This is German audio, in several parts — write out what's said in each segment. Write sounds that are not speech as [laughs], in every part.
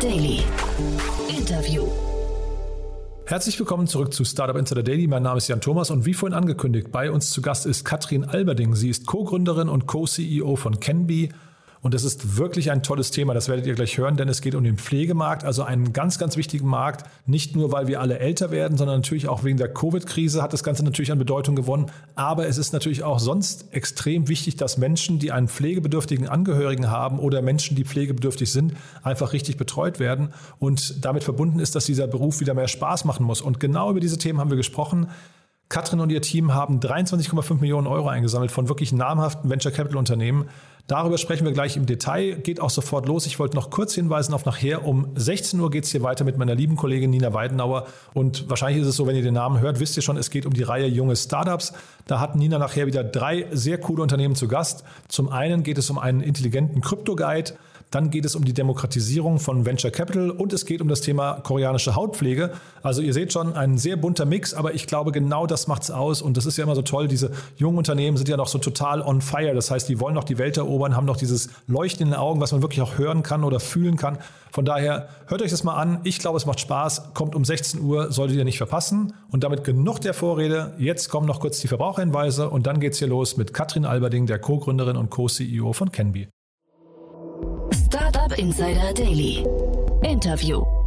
Daily. Interview. Herzlich willkommen zurück zu Startup Insider Daily. Mein Name ist Jan Thomas und wie vorhin angekündigt, bei uns zu Gast ist Katrin Alberding. Sie ist Co-Gründerin und Co-CEO von Canby und es ist wirklich ein tolles Thema, das werdet ihr gleich hören, denn es geht um den Pflegemarkt, also einen ganz, ganz wichtigen Markt. Nicht nur, weil wir alle älter werden, sondern natürlich auch wegen der Covid-Krise hat das Ganze natürlich an Bedeutung gewonnen. Aber es ist natürlich auch sonst extrem wichtig, dass Menschen, die einen pflegebedürftigen Angehörigen haben oder Menschen, die pflegebedürftig sind, einfach richtig betreut werden. Und damit verbunden ist, dass dieser Beruf wieder mehr Spaß machen muss. Und genau über diese Themen haben wir gesprochen. Katrin und ihr Team haben 23,5 Millionen Euro eingesammelt von wirklich namhaften Venture Capital Unternehmen. Darüber sprechen wir gleich im Detail. Geht auch sofort los. Ich wollte noch kurz hinweisen auf nachher. Um 16 Uhr geht es hier weiter mit meiner lieben Kollegin Nina Weidenauer. Und wahrscheinlich ist es so, wenn ihr den Namen hört, wisst ihr schon, es geht um die Reihe junge Startups. Da hat Nina nachher wieder drei sehr coole Unternehmen zu Gast. Zum einen geht es um einen intelligenten Krypto-Guide. Dann geht es um die Demokratisierung von Venture Capital und es geht um das Thema koreanische Hautpflege. Also ihr seht schon, ein sehr bunter Mix, aber ich glaube, genau das macht es aus. Und das ist ja immer so toll. Diese jungen Unternehmen sind ja noch so total on fire. Das heißt, die wollen noch die Welt erobern, haben noch dieses Leuchten in den Augen, was man wirklich auch hören kann oder fühlen kann. Von daher hört euch das mal an. Ich glaube, es macht Spaß. Kommt um 16 Uhr, solltet ihr nicht verpassen. Und damit genug der Vorrede. Jetzt kommen noch kurz die Verbraucherhinweise und dann geht es hier los mit Katrin Alberding, der Co-Gründerin und Co-CEO von Canby. Startup Insider Daily. Interview.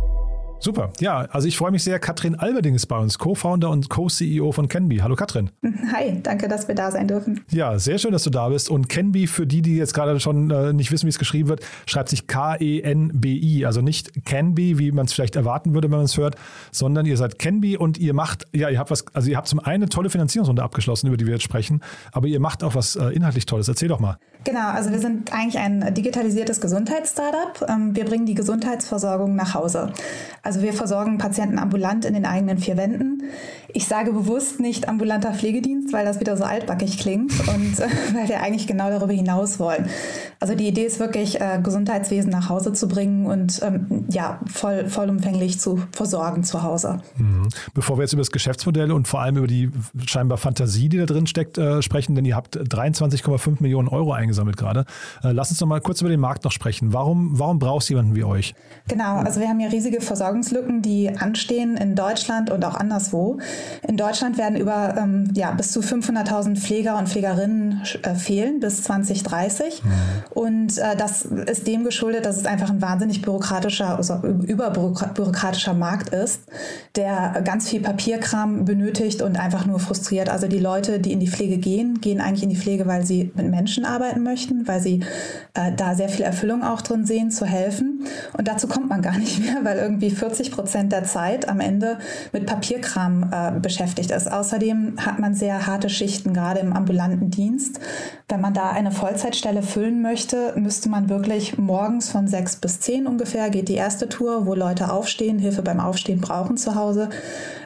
Super. Ja, also ich freue mich sehr. Katrin Alberding ist bei uns, Co-Founder und Co-CEO von Canby. Hallo Katrin. [laughs] Hi, danke, dass wir da sein dürfen. Ja, sehr schön, dass du da bist. Und Canby, für die, die jetzt gerade schon äh, nicht wissen, wie es geschrieben wird, schreibt sich K-E-N-B-I. Also nicht Canby, wie man es vielleicht erwarten würde, wenn man es hört, sondern ihr seid Canby und ihr macht, ja, ihr habt was, also ihr habt zum einen eine tolle Finanzierungsrunde abgeschlossen, über die wir jetzt sprechen, aber ihr macht auch was äh, inhaltlich Tolles. Erzähl doch mal. Genau, also wir sind eigentlich ein digitalisiertes Gesundheitsstartup. Ähm, wir bringen die Gesundheitsversorgung nach Hause. Also wir versorgen Patienten ambulant in den eigenen vier Wänden. Ich sage bewusst nicht ambulanter Pflegedienst, weil das wieder so altbackig klingt und äh, [laughs] weil wir eigentlich genau darüber hinaus wollen. Also die Idee ist wirklich, äh, Gesundheitswesen nach Hause zu bringen und ähm, ja, voll, vollumfänglich zu versorgen zu Hause. Mhm. Bevor wir jetzt über das Geschäftsmodell und vor allem über die scheinbar Fantasie, die da drin steckt, äh, sprechen, denn ihr habt 23,5 Millionen Euro eingesammelt gerade. Äh, lass uns noch mal kurz über den Markt noch sprechen. Warum, warum brauchst du jemanden wie euch? Genau, also wir haben hier riesige Versorgungslücken, die anstehen in Deutschland und auch anderswo. In Deutschland werden über ähm, ja, bis zu 500.000 Pfleger und Pflegerinnen äh, fehlen bis 2030. Mhm. Und äh, das ist dem geschuldet, dass es einfach ein wahnsinnig bürokratischer, also überbürokratischer Markt ist, der ganz viel Papierkram benötigt und einfach nur frustriert. Also die Leute, die in die Pflege gehen, gehen eigentlich in die Pflege, weil sie mit Menschen arbeiten möchten, weil sie äh, da sehr viel Erfüllung auch drin sehen, zu helfen. Und dazu kommt man gar nicht mehr, weil irgendwie 40 Prozent der Zeit am Ende mit Papierkram äh, beschäftigt ist. Außerdem hat man sehr harte Schichten, gerade im ambulanten Dienst. Wenn man da eine Vollzeitstelle füllen möchte, müsste man wirklich morgens von sechs bis zehn ungefähr geht die erste Tour, wo Leute aufstehen, Hilfe beim Aufstehen brauchen zu Hause.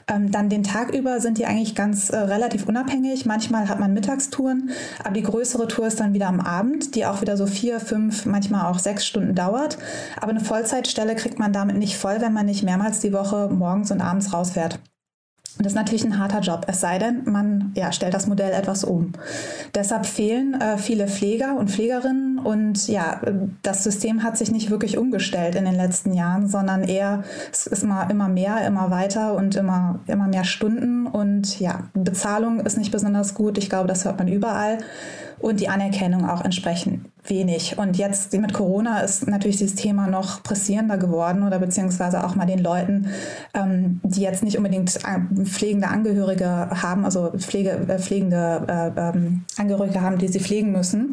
Ähm, dann den Tag über sind die eigentlich ganz äh, relativ unabhängig. Manchmal hat man Mittagstouren, aber die größere Tour ist dann wieder am Abend, die auch wieder so vier, fünf, manchmal auch sechs Stunden dauert. Aber eine Vollzeitstelle kriegt man damit nicht voll, wenn man nicht mehrmals die Woche morgens und abends rausfährt. Und das ist natürlich ein harter Job, es sei denn, man ja, stellt das Modell etwas um. Deshalb fehlen äh, viele Pfleger und Pflegerinnen und ja, das System hat sich nicht wirklich umgestellt in den letzten Jahren, sondern eher, es ist immer, immer mehr, immer weiter und immer, immer mehr Stunden und ja, Bezahlung ist nicht besonders gut. Ich glaube, das hört man überall und die Anerkennung auch entsprechend wenig. Und jetzt mit Corona ist natürlich dieses Thema noch pressierender geworden oder beziehungsweise auch mal den Leuten, ähm, die jetzt nicht unbedingt pflegende Angehörige haben, also Pflege, äh, pflegende äh, ähm, Angehörige haben, die sie pflegen müssen,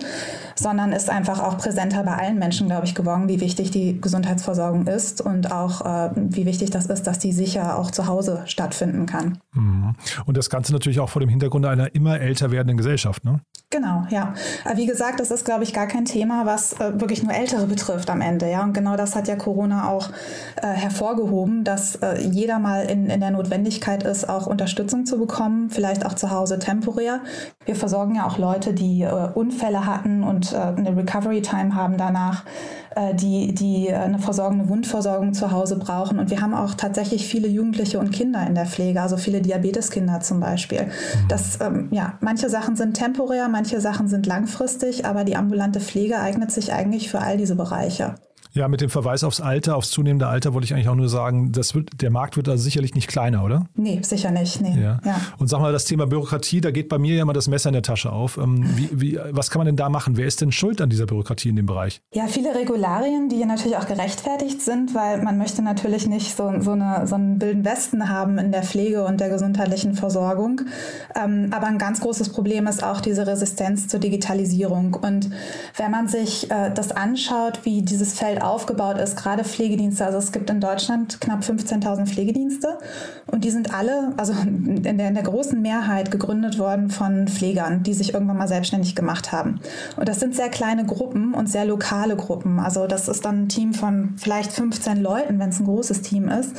sondern ist einfach auch präsenter bei allen Menschen, glaube ich, geworden, wie wichtig die Gesundheitsversorgung ist und auch äh, wie wichtig das ist, dass die sicher auch zu Hause stattfinden kann. Mhm. Und das Ganze natürlich auch vor dem Hintergrund einer immer älter werdenden Gesellschaft, ne? Genau, ja. Aber wie gesagt, das ist, glaube ich, gar kein Thema, was äh, wirklich nur Ältere betrifft am Ende. Ja, und genau das hat ja Corona auch äh, hervorgehoben, dass äh, jeder mal in, in der Notwendigkeit ist, auch Unterstützung zu bekommen, vielleicht auch zu Hause temporär. Wir versorgen ja auch Leute, die äh, Unfälle hatten und äh, eine Recovery Time haben danach, äh, die, die eine versorgende Wundversorgung zu Hause brauchen. Und wir haben auch tatsächlich viele Jugendliche und Kinder in der Pflege, also viele Diabeteskinder zum Beispiel. Mhm. Das, ähm, ja, manche Sachen sind temporär, manche Sachen sind langfristig, aber die ambulante Pflege eignet sich eigentlich für all diese Bereiche. Ja, mit dem Verweis aufs Alter, aufs zunehmende Alter wollte ich eigentlich auch nur sagen, das wird, der Markt wird also sicherlich nicht kleiner, oder? Nee, sicher nicht. Nee. Ja. ja. Und sag mal, das Thema Bürokratie, da geht bei mir ja mal das Messer in der Tasche auf. Ähm, wie, wie, was kann man denn da machen? Wer ist denn schuld an dieser Bürokratie in dem Bereich? Ja, viele Regularien, die natürlich auch gerechtfertigt sind, weil man möchte natürlich nicht so, so, eine, so einen wilden Westen haben in der Pflege und der gesundheitlichen Versorgung. Ähm, aber ein ganz großes Problem ist auch diese Resistenz zur Digitalisierung. Und wenn man sich äh, das anschaut, wie dieses Feld aufgebaut ist, gerade Pflegedienste. Also es gibt in Deutschland knapp 15.000 Pflegedienste und die sind alle, also in der, in der großen Mehrheit gegründet worden von Pflegern, die sich irgendwann mal selbstständig gemacht haben. Und das sind sehr kleine Gruppen und sehr lokale Gruppen. Also das ist dann ein Team von vielleicht 15 Leuten, wenn es ein großes Team ist,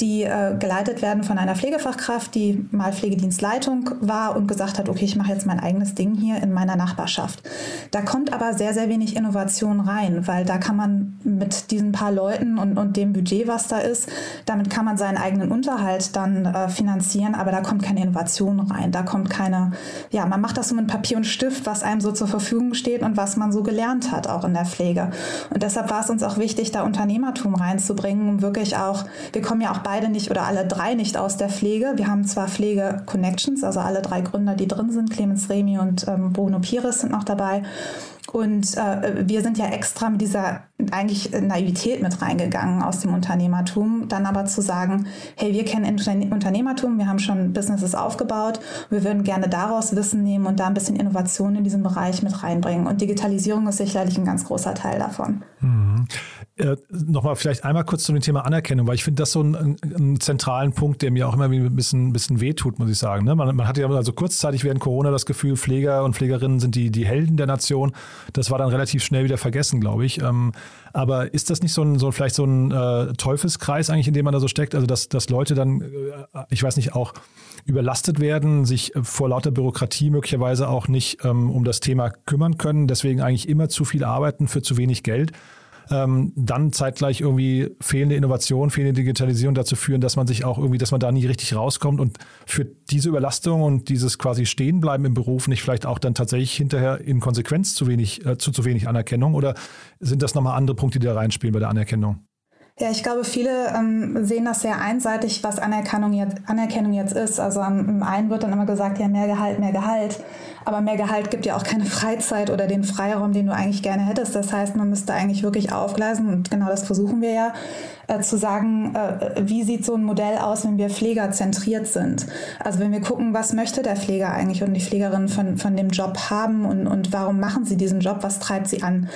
die äh, geleitet werden von einer Pflegefachkraft, die mal Pflegedienstleitung war und gesagt hat, okay, ich mache jetzt mein eigenes Ding hier in meiner Nachbarschaft. Da kommt aber sehr, sehr wenig Innovation rein, weil da kann man mit diesen paar Leuten und, und dem Budget, was da ist, damit kann man seinen eigenen Unterhalt dann äh, finanzieren, aber da kommt keine Innovation rein. Da kommt keine, ja, man macht das so mit Papier und Stift, was einem so zur Verfügung steht und was man so gelernt hat, auch in der Pflege. Und deshalb war es uns auch wichtig, da Unternehmertum reinzubringen, um wirklich auch, wir kommen ja auch beide nicht oder alle drei nicht aus der Pflege. Wir haben zwar Pflege Connections, also alle drei Gründer, die drin sind, Clemens Remi und ähm, Bruno Pires sind noch dabei. Und äh, wir sind ja extra mit dieser eigentlich Naivität mit reingegangen aus dem Unternehmertum, dann aber zu sagen, hey, wir kennen Unternehmertum, wir haben schon Businesses aufgebaut, wir würden gerne daraus Wissen nehmen und da ein bisschen Innovation in diesem Bereich mit reinbringen. Und Digitalisierung ist sicherlich ein ganz großer Teil davon. Mhm. Äh, Nochmal vielleicht einmal kurz zu dem Thema Anerkennung, weil ich finde das so einen, einen, zentralen Punkt, der mir auch immer ein bisschen, bisschen wehtut, muss ich sagen. Ne? Man, man hatte ja also kurzzeitig während Corona das Gefühl, Pfleger und Pflegerinnen sind die, die Helden der Nation. Das war dann relativ schnell wieder vergessen, glaube ich. Ähm, aber ist das nicht so ein, so vielleicht so ein äh, Teufelskreis eigentlich, in dem man da so steckt? Also, dass, dass Leute dann, äh, ich weiß nicht, auch überlastet werden, sich vor lauter Bürokratie möglicherweise auch nicht ähm, um das Thema kümmern können, deswegen eigentlich immer zu viel arbeiten für zu wenig Geld ähm, dann zeitgleich irgendwie fehlende Innovation, fehlende Digitalisierung dazu führen, dass man sich auch irgendwie, dass man da nie richtig rauskommt und für diese Überlastung und dieses quasi Stehenbleiben im Beruf nicht vielleicht auch dann tatsächlich hinterher in Konsequenz zu wenig, äh, zu zu wenig Anerkennung oder sind das nochmal andere Punkte, die da reinspielen bei der Anerkennung? Ja, ich glaube, viele ähm, sehen das sehr einseitig, was Anerkennung jetzt, Anerkennung jetzt ist. Also im einen wird dann immer gesagt, ja, mehr Gehalt, mehr Gehalt. Aber mehr Gehalt gibt ja auch keine Freizeit oder den Freiraum, den du eigentlich gerne hättest. Das heißt, man müsste eigentlich wirklich aufgleisen und genau das versuchen wir ja, äh, zu sagen, äh, wie sieht so ein Modell aus, wenn wir pflegerzentriert sind. Also wenn wir gucken, was möchte der Pfleger eigentlich und die Pflegerin von, von dem Job haben und, und warum machen sie diesen Job, was treibt sie an.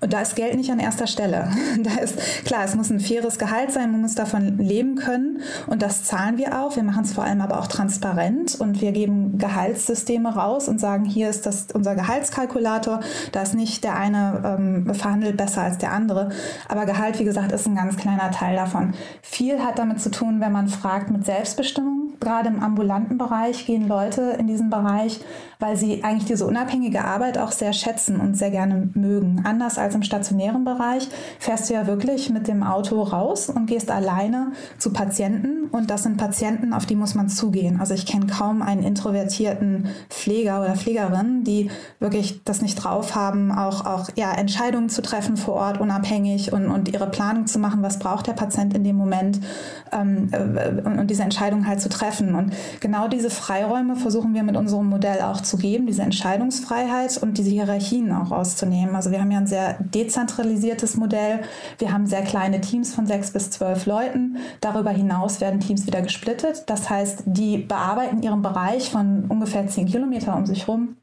Und da ist Geld nicht an erster Stelle. [laughs] Da ist klar, es muss ein faires Gehalt sein, man muss davon leben können und das zahlen wir auch. Wir machen es vor allem aber auch transparent und wir geben Gehaltssysteme raus und sagen, hier ist das unser Gehaltskalkulator. Da ist nicht der eine ähm, verhandelt besser als der andere, aber Gehalt, wie gesagt, ist ein ganz kleiner Teil davon. Viel hat damit zu tun, wenn man fragt mit Selbstbestimmung. Gerade im ambulanten Bereich gehen Leute in diesen Bereich, weil sie eigentlich diese unabhängige Arbeit auch sehr schätzen und sehr gerne mögen. Anders als im stationären Bereich fährst du ja wirklich mit dem Auto raus und gehst alleine zu Patienten und das sind Patienten, auf die muss man zugehen. Also ich kenne kaum einen introvertierten Pfleger oder Pflegerin, die wirklich das nicht drauf haben, auch, auch ja, Entscheidungen zu treffen vor Ort, unabhängig und, und ihre Planung zu machen, was braucht der Patient in dem Moment ähm, äh, und, und diese Entscheidung halt zu treffen. Und genau diese Freiräume versuchen wir mit unserem Modell auch zu geben, diese Entscheidungsfreiheit und diese Hierarchien auch rauszunehmen. Also wir haben ja ein sehr dezentralisiertes Modell. Wir haben sehr kleine Teams von sechs bis zwölf Leuten. Darüber hinaus werden Teams wieder gesplittet. Das heißt, die bearbeiten ihren Bereich von ungefähr zehn Kilometer um sich herum Album.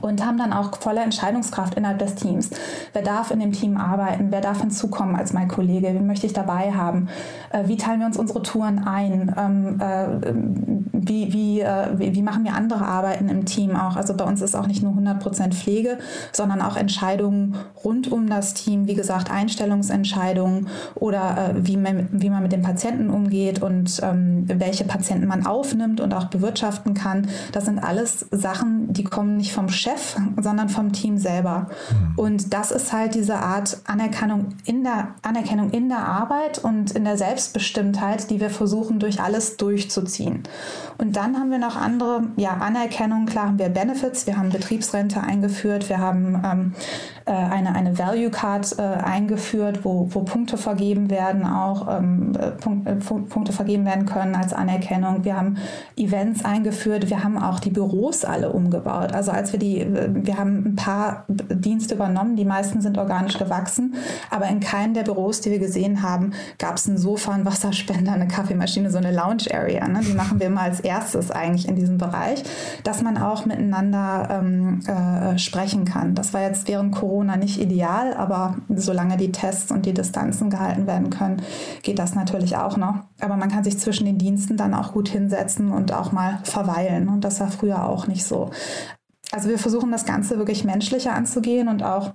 Und haben dann auch volle Entscheidungskraft innerhalb des Teams. Wer darf in dem Team arbeiten? Wer darf hinzukommen als mein Kollege? Wen möchte ich dabei haben? Äh, wie teilen wir uns unsere Touren ein? Ähm, äh, wie, wie, äh, wie, machen wir andere Arbeiten im Team auch? Also bei uns ist auch nicht nur 100% Pflege, sondern auch Entscheidungen rund um das Team. Wie gesagt, Einstellungsentscheidungen oder wie, man, wie man mit den Patienten umgeht und ähm, welche Patienten man aufnimmt und auch bewirtschaften kann. Das sind alles Sachen, die kommen nicht vom Chef, sondern vom Team selber. Mhm. Und das ist halt diese Art Anerkennung in der Anerkennung in der Arbeit und in der Selbstbestimmtheit, die wir versuchen durch alles durchzuziehen. Und dann haben wir noch andere ja, Anerkennung. Klar haben wir Benefits, wir haben Betriebsrente eingeführt, wir haben ähm, äh, eine, eine Value Card äh, eingeführt, wo, wo Punkte vergeben werden, auch ähm, äh, Punkt, äh, Punkte vergeben werden können als Anerkennung. Wir haben Events eingeführt, wir haben auch die Büros alle umgebaut. Also als wir die, äh, wir haben ein paar Dienste übernommen, die meisten sind organisch gewachsen, aber in keinem der Büros, die wir gesehen haben, gab es ein Sofa, einen Wasserspender, eine Kaffeemaschine, so eine Lounge Area. Ne? Die machen wir immer als erstes eigentlich in diesem Bereich, dass man auch miteinander ähm, äh, sprechen kann. Das war jetzt während Corona Corona nicht ideal, aber solange die Tests und die Distanzen gehalten werden können, geht das natürlich auch noch. Aber man kann sich zwischen den Diensten dann auch gut hinsetzen und auch mal verweilen. Und das war früher auch nicht so. Also wir versuchen das Ganze wirklich menschlicher anzugehen und auch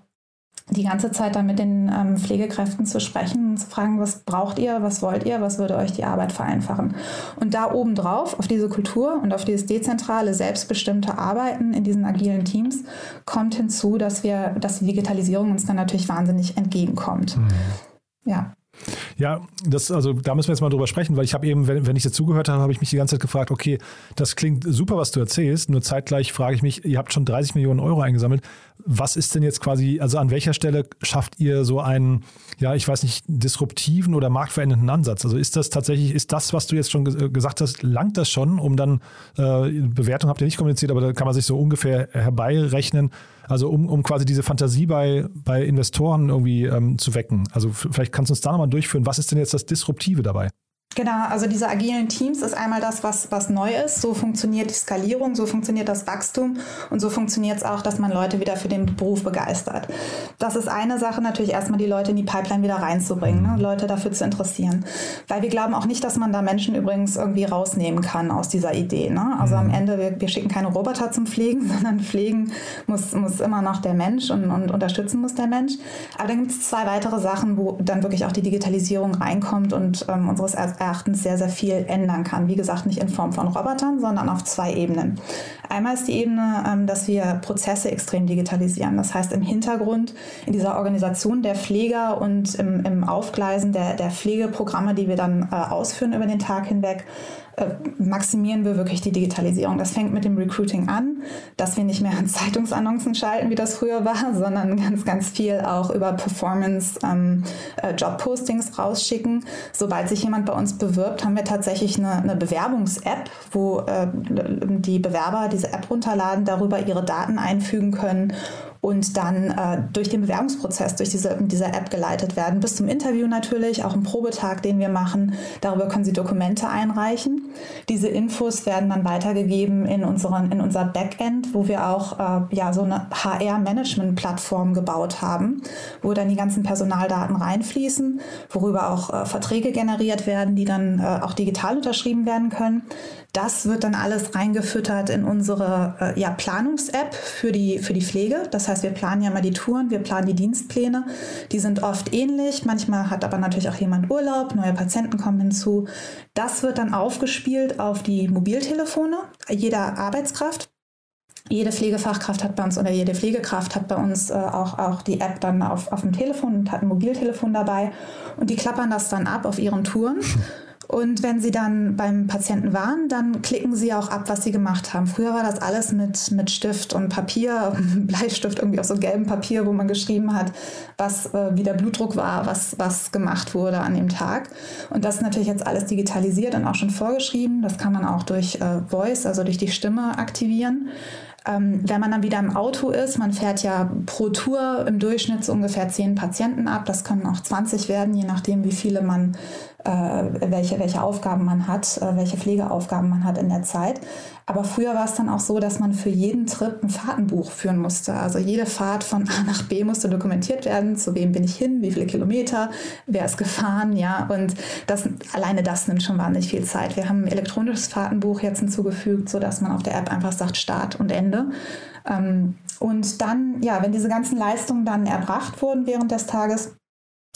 die ganze Zeit dann mit den ähm, Pflegekräften zu sprechen und zu fragen, was braucht ihr, was wollt ihr, was würde euch die Arbeit vereinfachen. Und da obendrauf, auf diese Kultur und auf dieses dezentrale, selbstbestimmte Arbeiten in diesen agilen Teams, kommt hinzu, dass wir, dass die Digitalisierung uns dann natürlich wahnsinnig entgegenkommt. Mhm. Ja. Ja, das, also da müssen wir jetzt mal drüber sprechen, weil ich habe eben, wenn, wenn ich dir zugehört habe, habe ich mich die ganze Zeit gefragt, okay, das klingt super, was du erzählst, nur zeitgleich frage ich mich, ihr habt schon 30 Millionen Euro eingesammelt. Was ist denn jetzt quasi, also an welcher Stelle schafft ihr so einen, ja, ich weiß nicht, disruptiven oder marktverändernden Ansatz? Also ist das tatsächlich, ist das, was du jetzt schon gesagt hast, langt das schon, um dann, äh, Bewertung habt ihr nicht kommuniziert, aber da kann man sich so ungefähr herbeirechnen, also um, um quasi diese Fantasie bei, bei Investoren irgendwie ähm, zu wecken. Also vielleicht kannst du uns da nochmal durchführen. Was ist denn jetzt das Disruptive dabei? Genau, also diese agilen Teams ist einmal das, was, was neu ist. So funktioniert die Skalierung, so funktioniert das Wachstum und so funktioniert es auch, dass man Leute wieder für den Beruf begeistert. Das ist eine Sache, natürlich erstmal die Leute in die Pipeline wieder reinzubringen, ne? Leute dafür zu interessieren. Weil wir glauben auch nicht, dass man da Menschen übrigens irgendwie rausnehmen kann aus dieser Idee. Ne? Also am Ende, wir, wir schicken keine Roboter zum Pflegen, [laughs] sondern Pflegen muss, muss immer noch der Mensch und, und unterstützen muss der Mensch. Aber dann gibt es zwei weitere Sachen, wo dann wirklich auch die Digitalisierung reinkommt und ähm, unseres Erachtens sehr, sehr viel ändern kann. Wie gesagt, nicht in Form von Robotern, sondern auf zwei Ebenen. Einmal ist die Ebene, ähm, dass wir Prozesse extrem digitalisieren. Das heißt, im Hintergrund, in dieser Organisation der Pfleger und im, im Aufgleisen der, der Pflegeprogramme, die wir dann äh, ausführen über den Tag hinweg, maximieren wir wirklich die Digitalisierung. Das fängt mit dem Recruiting an, dass wir nicht mehr an Zeitungsannoncen schalten, wie das früher war, sondern ganz, ganz viel auch über Performance ähm, äh, Jobpostings rausschicken. Sobald sich jemand bei uns bewirbt, haben wir tatsächlich eine, eine Bewerbungs-App, wo äh, die Bewerber diese App runterladen, darüber ihre Daten einfügen können und dann äh, durch den Bewerbungsprozess, durch diese, diese App geleitet werden, bis zum Interview natürlich, auch im Probetag, den wir machen. Darüber können Sie Dokumente einreichen. Diese Infos werden dann weitergegeben in, unseren, in unser Backend, wo wir auch äh, ja, so eine HR-Management-Plattform gebaut haben, wo dann die ganzen Personaldaten reinfließen, worüber auch äh, Verträge generiert werden, die dann äh, auch digital unterschrieben werden können. Das wird dann alles reingefüttert in unsere äh, ja, Planungs-App für die, für die Pflege. Das heißt, wir planen ja mal die Touren, wir planen die Dienstpläne. Die sind oft ähnlich. Manchmal hat aber natürlich auch jemand Urlaub, neue Patienten kommen hinzu. Das wird dann aufgespielt auf die Mobiltelefone jeder Arbeitskraft. Jede Pflegefachkraft hat bei uns oder jede Pflegekraft hat bei uns äh, auch, auch die App dann auf, auf dem Telefon und hat ein Mobiltelefon dabei. Und die klappern das dann ab auf ihren Touren. Und wenn Sie dann beim Patienten waren, dann klicken Sie auch ab, was Sie gemacht haben. Früher war das alles mit, mit Stift und Papier, [laughs] Bleistift irgendwie auf so gelbem Papier, wo man geschrieben hat, was äh, wie der Blutdruck war, was, was gemacht wurde an dem Tag. Und das ist natürlich jetzt alles digitalisiert und auch schon vorgeschrieben. Das kann man auch durch äh, Voice, also durch die Stimme aktivieren. Ähm, wenn man dann wieder im Auto ist, man fährt ja pro Tour im Durchschnitt so ungefähr zehn Patienten ab. Das können auch 20 werden, je nachdem, wie viele man, welche, welche Aufgaben man hat, äh, welche Pflegeaufgaben man hat in der Zeit. Aber früher war es dann auch so, dass man für jeden Trip ein Fahrtenbuch führen musste. Also jede Fahrt von A nach B musste dokumentiert werden. Zu wem bin ich hin? Wie viele Kilometer? Wer ist gefahren? Ja, und das, alleine das nimmt schon wahnsinnig viel Zeit. Wir haben ein elektronisches Fahrtenbuch jetzt hinzugefügt, sodass man auf der App einfach sagt Start und Ende. Ähm, und dann, ja, wenn diese ganzen Leistungen dann erbracht wurden während des Tages,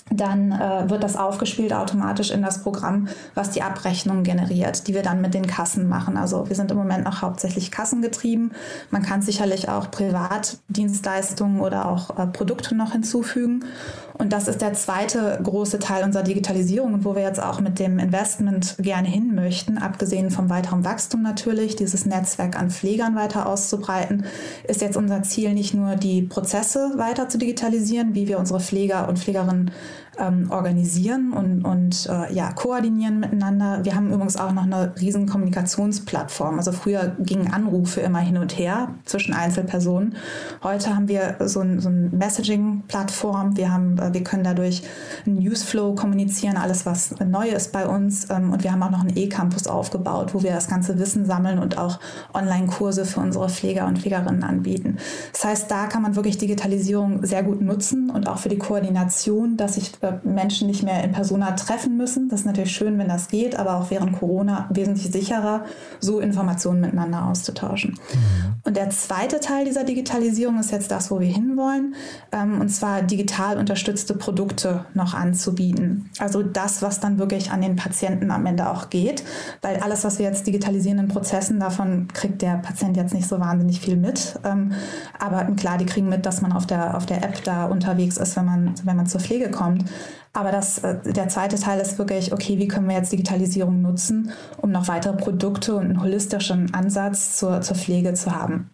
dann äh, wird das aufgespielt automatisch in das Programm, was die Abrechnung generiert, die wir dann mit den Kassen machen. Also wir sind im Moment noch hauptsächlich kassengetrieben. Man kann sicherlich auch Privatdienstleistungen oder auch äh, Produkte noch hinzufügen. Und das ist der zweite große Teil unserer Digitalisierung, wo wir jetzt auch mit dem Investment gerne hin möchten, abgesehen vom weiteren Wachstum natürlich, dieses Netzwerk an Pflegern weiter auszubreiten, ist jetzt unser Ziel nicht nur die Prozesse weiter zu digitalisieren, wie wir unsere Pfleger und Pflegerinnen ähm, organisieren und, und äh, ja, koordinieren miteinander. Wir haben übrigens auch noch eine riesen Kommunikationsplattform. Also früher gingen Anrufe immer hin und her zwischen Einzelpersonen. Heute haben wir so ein, so ein Messaging-Plattform. Wir, äh, wir können dadurch einen Newsflow kommunizieren, alles was neu ist bei uns. Ähm, und wir haben auch noch einen E-Campus aufgebaut, wo wir das ganze Wissen sammeln und auch Online-Kurse für unsere Pfleger und Pflegerinnen anbieten. Das heißt, da kann man wirklich Digitalisierung sehr gut nutzen und auch für die Koordination, dass ich äh, Menschen nicht mehr in Persona treffen müssen. Das ist natürlich schön, wenn das geht, aber auch während Corona wesentlich sicherer, so Informationen miteinander auszutauschen. Mhm. Und der zweite Teil dieser Digitalisierung ist jetzt das, wo wir hinwollen, ähm, und zwar digital unterstützte Produkte noch anzubieten. Also das, was dann wirklich an den Patienten am Ende auch geht, weil alles, was wir jetzt digitalisieren in Prozessen, davon kriegt der Patient jetzt nicht so wahnsinnig viel mit. Ähm, aber klar, die kriegen mit, dass man auf der, auf der App da unterwegs ist, wenn man, wenn man zur Pflege kommt. Aber das, äh, der zweite Teil ist wirklich, okay, wie können wir jetzt Digitalisierung nutzen, um noch weitere Produkte und einen holistischen Ansatz zur, zur Pflege zu haben.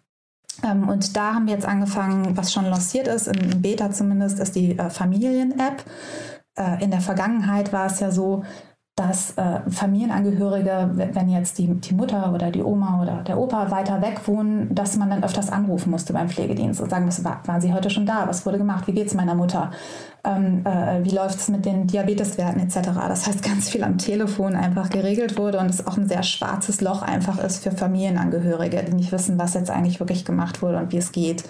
Ähm, und da haben wir jetzt angefangen, was schon lanciert ist, in Beta zumindest, ist die äh, Familien-App. Äh, in der Vergangenheit war es ja so, dass äh, Familienangehörige, wenn jetzt die, die Mutter oder die Oma oder der Opa weiter weg wohnen, dass man dann öfters anrufen musste beim Pflegedienst und sagen musste, war, waren Sie heute schon da? Was wurde gemacht? Wie geht es meiner Mutter? Ähm, äh, wie läuft es mit den Diabeteswerten etc.? Das heißt, ganz viel am Telefon einfach geregelt wurde und es auch ein sehr schwarzes Loch einfach ist für Familienangehörige, die nicht wissen, was jetzt eigentlich wirklich gemacht wurde und wie es geht.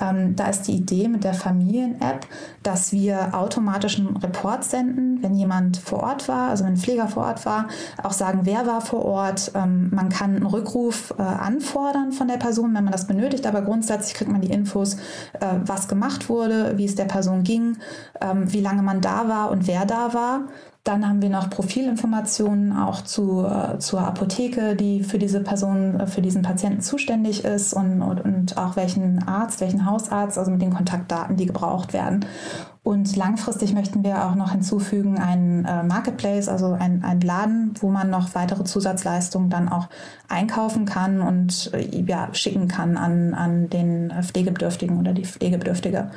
Ähm, da ist die Idee mit der Familien-App, dass wir automatischen Report senden, wenn jemand vor Ort war, also wenn ein Pfleger vor Ort war, auch sagen, wer war vor Ort. Ähm, man kann einen Rückruf äh, anfordern von der Person, wenn man das benötigt, aber grundsätzlich kriegt man die Infos, äh, was gemacht wurde, wie es der Person ging, ähm, wie lange man da war und wer da war. Dann haben wir noch Profilinformationen auch zu, äh, zur Apotheke, die für diese Person, äh, für diesen Patienten zuständig ist und, und, und auch welchen Arzt, welchen Hausarzt, also mit den Kontaktdaten, die gebraucht werden. Und langfristig möchten wir auch noch hinzufügen einen äh, Marketplace, also ein, ein Laden, wo man noch weitere Zusatzleistungen dann auch einkaufen kann und ja, schicken kann an, an den Pflegebedürftigen oder die Pflegebedürftige.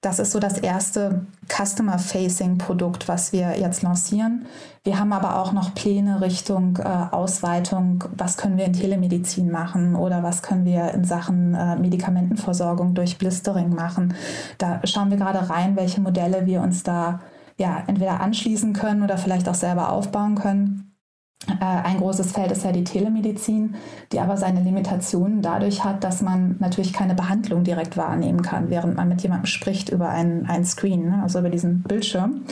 Das ist so das erste Customer-Facing-Produkt, was wir jetzt lancieren. Wir haben aber auch noch Pläne Richtung äh, Ausweitung. Was können wir in Telemedizin machen oder was können wir in Sachen äh, Medikamentenversorgung durch Blistering machen? Da schauen wir gerade rein, welche Modelle wir uns da ja entweder anschließen können oder vielleicht auch selber aufbauen können. Äh, ein großes Feld ist ja die Telemedizin, die aber seine Limitationen dadurch hat, dass man natürlich keine Behandlung direkt wahrnehmen kann, während man mit jemandem spricht über einen, einen Screen, ne, also über diesen Bildschirm.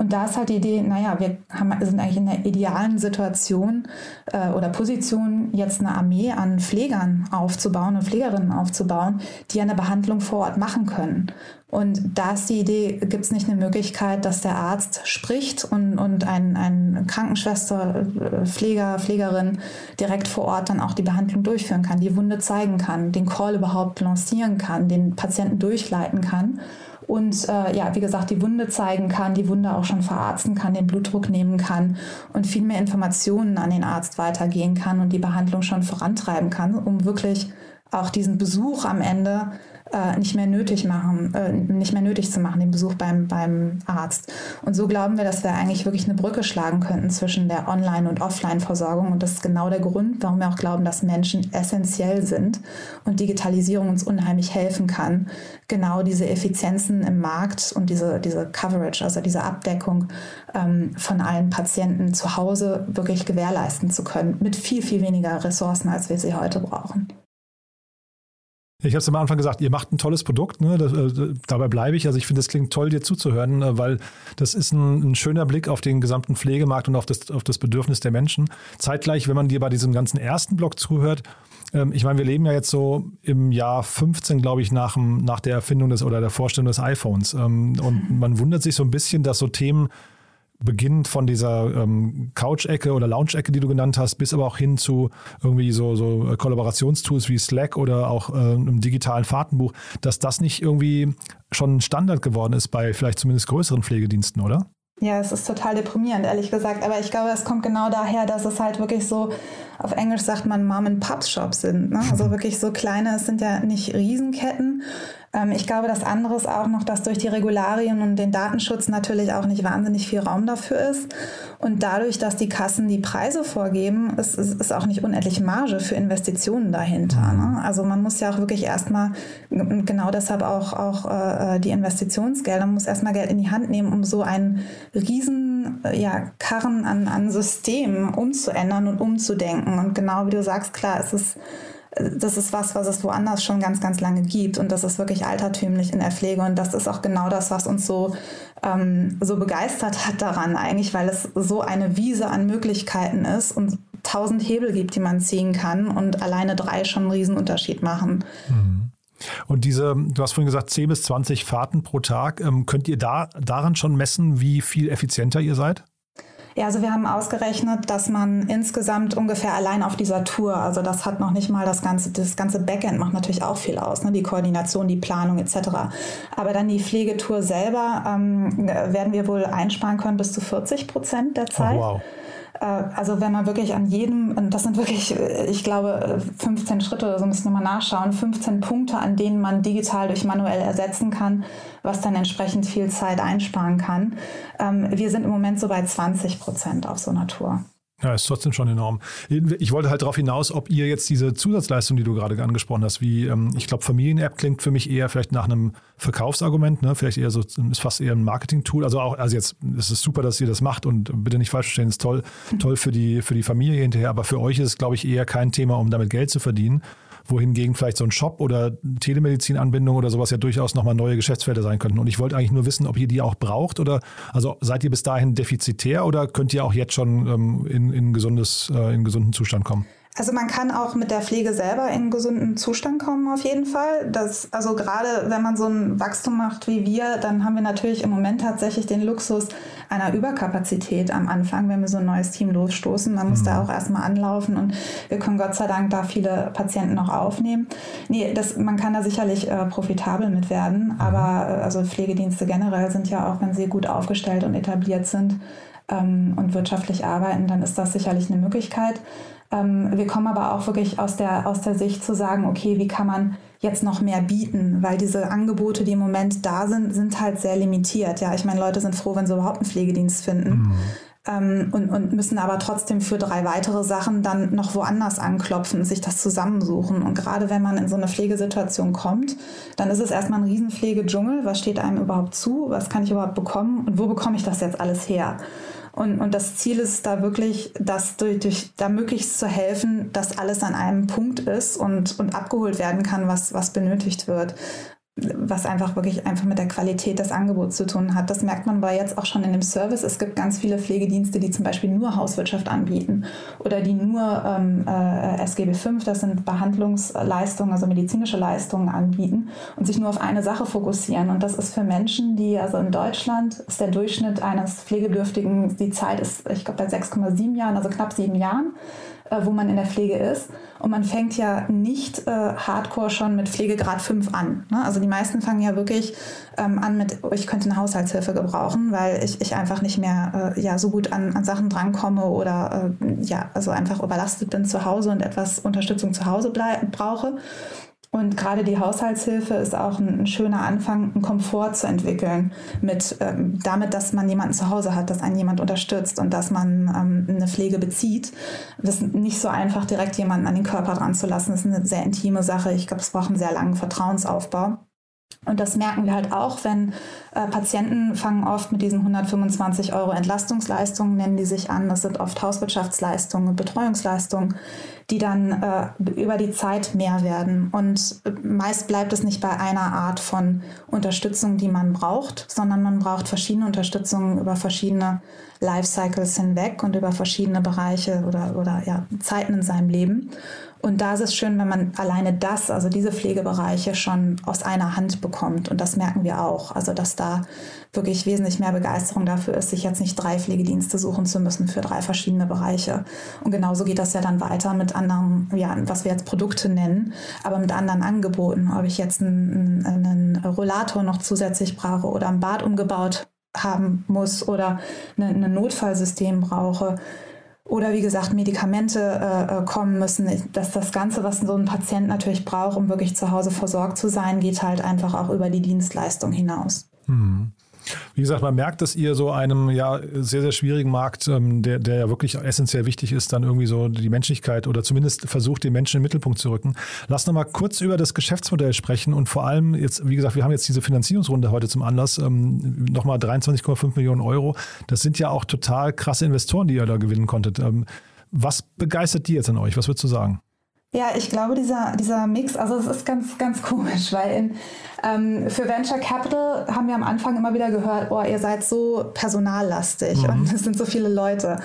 Und da ist halt die Idee, naja, wir haben, sind eigentlich in der idealen Situation äh, oder Position, jetzt eine Armee an Pflegern aufzubauen und Pflegerinnen aufzubauen, die eine Behandlung vor Ort machen können. Und da ist die Idee, gibt es nicht eine Möglichkeit, dass der Arzt spricht und, und ein, ein Krankenschwester, äh, Pfleger, Pflegerin direkt vor Ort dann auch die Behandlung durchführen kann, die Wunde zeigen kann, den Call überhaupt lancieren kann, den Patienten durchleiten kann und äh, ja, wie gesagt, die Wunde zeigen kann, die Wunde auch schon verarzten kann, den Blutdruck nehmen kann und viel mehr Informationen an den Arzt weitergehen kann und die Behandlung schon vorantreiben kann, um wirklich auch diesen Besuch am Ende äh, nicht mehr nötig machen, äh, nicht mehr nötig zu machen, den Besuch beim, beim Arzt. Und so glauben wir, dass wir eigentlich wirklich eine Brücke schlagen könnten zwischen der Online- und Offline-Versorgung. Und das ist genau der Grund, warum wir auch glauben, dass Menschen essentiell sind und Digitalisierung uns unheimlich helfen kann, genau diese Effizienzen im Markt und diese, diese Coverage, also diese Abdeckung ähm, von allen Patienten zu Hause wirklich gewährleisten zu können, mit viel, viel weniger Ressourcen, als wir sie heute brauchen. Ich habe es am Anfang gesagt, ihr macht ein tolles Produkt, ne? das, äh, dabei bleibe ich. Also ich finde, es klingt toll, dir zuzuhören, äh, weil das ist ein, ein, schöner Blick auf den gesamten Pflegemarkt und auf das, auf das Bedürfnis der Menschen. Zeitgleich, wenn man dir bei diesem ganzen ersten Blog zuhört, ähm, ich meine, wir leben ja jetzt so im Jahr 15, glaube ich, nach, nach der Erfindung des oder der Vorstellung des iPhones. Ähm, und man wundert sich so ein bisschen, dass so Themen beginnend von dieser ähm, Couch-Ecke oder Lounge-Ecke, die du genannt hast, bis aber auch hin zu irgendwie so, so Kollaborationstools wie Slack oder auch äh, einem digitalen Fahrtenbuch, dass das nicht irgendwie schon Standard geworden ist bei vielleicht zumindest größeren Pflegediensten, oder? Ja, es ist total deprimierend, ehrlich gesagt. Aber ich glaube, es kommt genau daher, dass es halt wirklich so, auf Englisch sagt man Mom-and-Pop-Shops sind. Ne? Also [laughs] wirklich so kleine, es sind ja nicht Riesenketten, ich glaube, das andere ist auch noch, dass durch die Regularien und den Datenschutz natürlich auch nicht wahnsinnig viel Raum dafür ist. Und dadurch, dass die Kassen die Preise vorgeben, ist, ist, ist auch nicht unendlich Marge für Investitionen dahinter. Ne? Also man muss ja auch wirklich erstmal, genau deshalb auch, auch äh, die Investitionsgelder, man muss erstmal Geld in die Hand nehmen, um so einen riesen äh, ja, Karren an, an Systemen umzuändern und umzudenken. Und genau wie du sagst, klar, es ist das ist was, was es woanders schon ganz, ganz lange gibt. Und das ist wirklich altertümlich in der Pflege. Und das ist auch genau das, was uns so, ähm, so begeistert hat daran eigentlich, weil es so eine Wiese an Möglichkeiten ist und tausend Hebel gibt, die man ziehen kann und alleine drei schon einen Riesenunterschied machen. Mhm. Und diese, du hast vorhin gesagt, 10 bis 20 Fahrten pro Tag. Ähm, könnt ihr da daran schon messen, wie viel effizienter ihr seid? Ja, also wir haben ausgerechnet, dass man insgesamt ungefähr allein auf dieser Tour, also das hat noch nicht mal das ganze, das ganze Backend macht natürlich auch viel aus, ne? die Koordination, die Planung etc. Aber dann die Pflegetour selber ähm, werden wir wohl einsparen können bis zu 40 Prozent der Zeit. Oh, wow. Äh, also wenn man wirklich an jedem, das sind wirklich, äh, ich glaube, 15 Schritte oder so müssen wir mal nachschauen, 15 Punkte, an denen man digital durch manuell ersetzen kann, was dann entsprechend viel Zeit einsparen kann. Ähm, wir sind im Moment so bei 20 Prozent auf so einer Tour. Ja, ist trotzdem schon enorm. Ich wollte halt darauf hinaus, ob ihr jetzt diese Zusatzleistung, die du gerade angesprochen hast, wie, ähm, ich glaube, Familien-App klingt für mich eher vielleicht nach einem Verkaufsargument, ne? Vielleicht eher so, ist fast eher ein Marketing-Tool. Also auch, also jetzt, es ist super, dass ihr das macht und bitte nicht falsch verstehen, ist toll, toll für die, für die Familie hinterher, aber für euch ist es, glaube ich, eher kein Thema, um damit Geld zu verdienen wohingegen vielleicht so ein Shop oder Telemedizin-Anbindung oder sowas ja durchaus nochmal neue Geschäftsfelder sein könnten. Und ich wollte eigentlich nur wissen, ob ihr die auch braucht oder also seid ihr bis dahin defizitär oder könnt ihr auch jetzt schon ähm, in, in, gesundes, äh, in gesunden Zustand kommen? Also man kann auch mit der Pflege selber in einen gesunden Zustand kommen, auf jeden Fall. Das, also gerade wenn man so ein Wachstum macht wie wir, dann haben wir natürlich im Moment tatsächlich den Luxus einer Überkapazität am Anfang, wenn wir so ein neues Team losstoßen. Man muss mhm. da auch erstmal anlaufen und wir können Gott sei Dank da viele Patienten noch aufnehmen. Nee, das, man kann da sicherlich äh, profitabel mit werden, mhm. aber äh, also Pflegedienste generell sind ja auch, wenn sie gut aufgestellt und etabliert sind, ähm, und wirtschaftlich arbeiten, dann ist das sicherlich eine Möglichkeit. Ähm, wir kommen aber auch wirklich aus der, aus der Sicht zu sagen, okay, wie kann man jetzt noch mehr bieten, weil diese Angebote, die im Moment da sind, sind halt sehr limitiert. Ja, ich meine, Leute sind froh, wenn sie überhaupt einen Pflegedienst finden. Mhm. Ähm, und, und müssen aber trotzdem für drei weitere Sachen dann noch woanders anklopfen, sich das zusammensuchen. Und gerade wenn man in so eine Pflegesituation kommt, dann ist es erstmal ein Riesenpflegedschungel. Was steht einem überhaupt zu? Was kann ich überhaupt bekommen? Und wo bekomme ich das jetzt alles her? Und, und das Ziel ist da wirklich, das durch, durch, da möglichst zu helfen, dass alles an einem Punkt ist und, und abgeholt werden kann, was, was benötigt wird was einfach wirklich einfach mit der Qualität des Angebots zu tun hat. Das merkt man aber jetzt auch schon in dem Service. Es gibt ganz viele Pflegedienste, die zum Beispiel nur Hauswirtschaft anbieten oder die nur ähm, äh, SGB V, das sind Behandlungsleistungen, also medizinische Leistungen anbieten und sich nur auf eine Sache fokussieren. Und das ist für Menschen, die, also in Deutschland ist der Durchschnitt eines Pflegebedürftigen, die Zeit ist, ich glaube, bei 6,7 Jahren, also knapp sieben Jahren äh, wo man in der Pflege ist. Und man fängt ja nicht äh, hardcore schon mit Pflegegrad 5 an. Ne? Also die meisten fangen ja wirklich ähm, an mit, oh, ich könnte eine Haushaltshilfe gebrauchen, weil ich, ich einfach nicht mehr äh, ja, so gut an, an Sachen drankomme oder äh, ja, also einfach überlastet bin zu Hause und etwas Unterstützung zu Hause brauche. Und gerade die Haushaltshilfe ist auch ein, schöner Anfang, einen Komfort zu entwickeln, mit ähm, damit, dass man jemanden zu Hause hat, dass einen jemand unterstützt und dass man ähm, eine Pflege bezieht. Das ist nicht so einfach, direkt jemanden an den Körper dran zu lassen. Das ist eine sehr intime Sache. Ich glaube, es braucht einen sehr langen Vertrauensaufbau. Und das merken wir halt auch, wenn äh, Patienten fangen oft mit diesen 125 Euro Entlastungsleistungen, nennen die sich an. Das sind oft Hauswirtschaftsleistungen und Betreuungsleistungen, die dann äh, über die Zeit mehr werden. Und meist bleibt es nicht bei einer Art von Unterstützung, die man braucht, sondern man braucht verschiedene Unterstützungen über verschiedene Lifecycles hinweg und über verschiedene Bereiche oder, oder ja, Zeiten in seinem Leben. Und da ist es schön, wenn man alleine das, also diese Pflegebereiche schon aus einer Hand bekommt. Und das merken wir auch. Also, dass da wirklich wesentlich mehr Begeisterung dafür ist, sich jetzt nicht drei Pflegedienste suchen zu müssen für drei verschiedene Bereiche. Und genauso geht das ja dann weiter mit anderen, ja, was wir jetzt Produkte nennen, aber mit anderen Angeboten. Ob ich jetzt einen, einen Rollator noch zusätzlich brauche oder ein Bad umgebaut haben muss oder ein Notfallsystem brauche oder wie gesagt Medikamente äh, äh, kommen müssen. Dass das Ganze, was so ein Patient natürlich braucht, um wirklich zu Hause versorgt zu sein, geht halt einfach auch über die Dienstleistung hinaus. Hm. Wie gesagt, man merkt, dass ihr so einem ja sehr, sehr schwierigen Markt, ähm, der, der ja wirklich essentiell wichtig ist, dann irgendwie so die Menschlichkeit oder zumindest versucht, den Menschen im Mittelpunkt zu rücken. Lass noch mal kurz über das Geschäftsmodell sprechen und vor allem jetzt, wie gesagt, wir haben jetzt diese Finanzierungsrunde heute zum Anlass, ähm, nochmal 23,5 Millionen Euro. Das sind ja auch total krasse Investoren, die ihr da gewinnen konntet. Ähm, was begeistert die jetzt an euch? Was würdest du sagen? Ja, ich glaube, dieser, dieser Mix, also es ist ganz, ganz komisch, weil in, ähm, für Venture Capital haben wir am Anfang immer wieder gehört, oh, ihr seid so personallastig mhm. und es sind so viele Leute.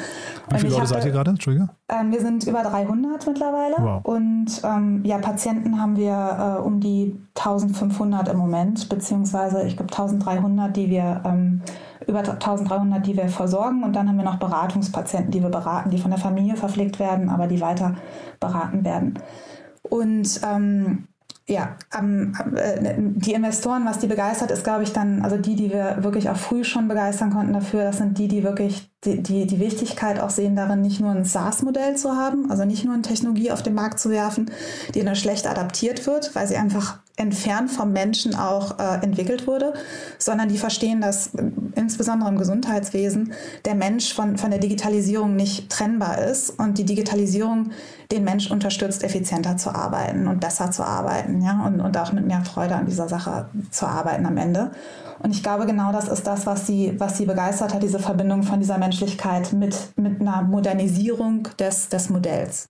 Wie viele Leute seid ihr gerade? Entschuldige. Ähm, wir sind über 300 mittlerweile wow. und ähm, ja, Patienten haben wir äh, um die 1500 im Moment, beziehungsweise ich glaube 1300, die wir ähm, über 1300, die wir versorgen. Und dann haben wir noch Beratungspatienten, die wir beraten, die von der Familie verpflegt werden, aber die weiter beraten werden. Und ähm, ja, ähm, äh, die Investoren, was die begeistert, ist, glaube ich, dann, also die, die wir wirklich auch früh schon begeistern konnten dafür, das sind die, die wirklich die, die, die Wichtigkeit auch sehen darin, nicht nur ein SaaS-Modell zu haben, also nicht nur eine Technologie auf den Markt zu werfen, die dann schlecht adaptiert wird, weil sie einfach entfernt vom Menschen auch äh, entwickelt wurde, sondern die verstehen, dass äh, insbesondere im Gesundheitswesen der Mensch von, von der Digitalisierung nicht trennbar ist und die Digitalisierung den Mensch unterstützt, effizienter zu arbeiten und besser zu arbeiten, ja, und, und auch mit mehr Freude an dieser Sache zu arbeiten am Ende. Und ich glaube, genau das ist das, was sie, was sie begeistert hat, diese Verbindung von dieser Menschlichkeit mit, mit einer Modernisierung des, des Modells.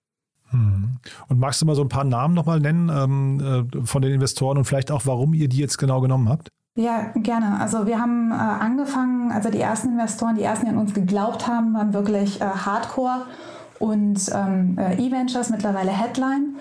Hm. Und magst du mal so ein paar Namen nochmal nennen ähm, äh, von den Investoren und vielleicht auch, warum ihr die jetzt genau genommen habt? Ja, gerne. Also wir haben äh, angefangen, also die ersten Investoren, die ersten, die an uns geglaubt haben, waren wirklich äh, Hardcore und ähm, äh, E-Ventures, mittlerweile Headline.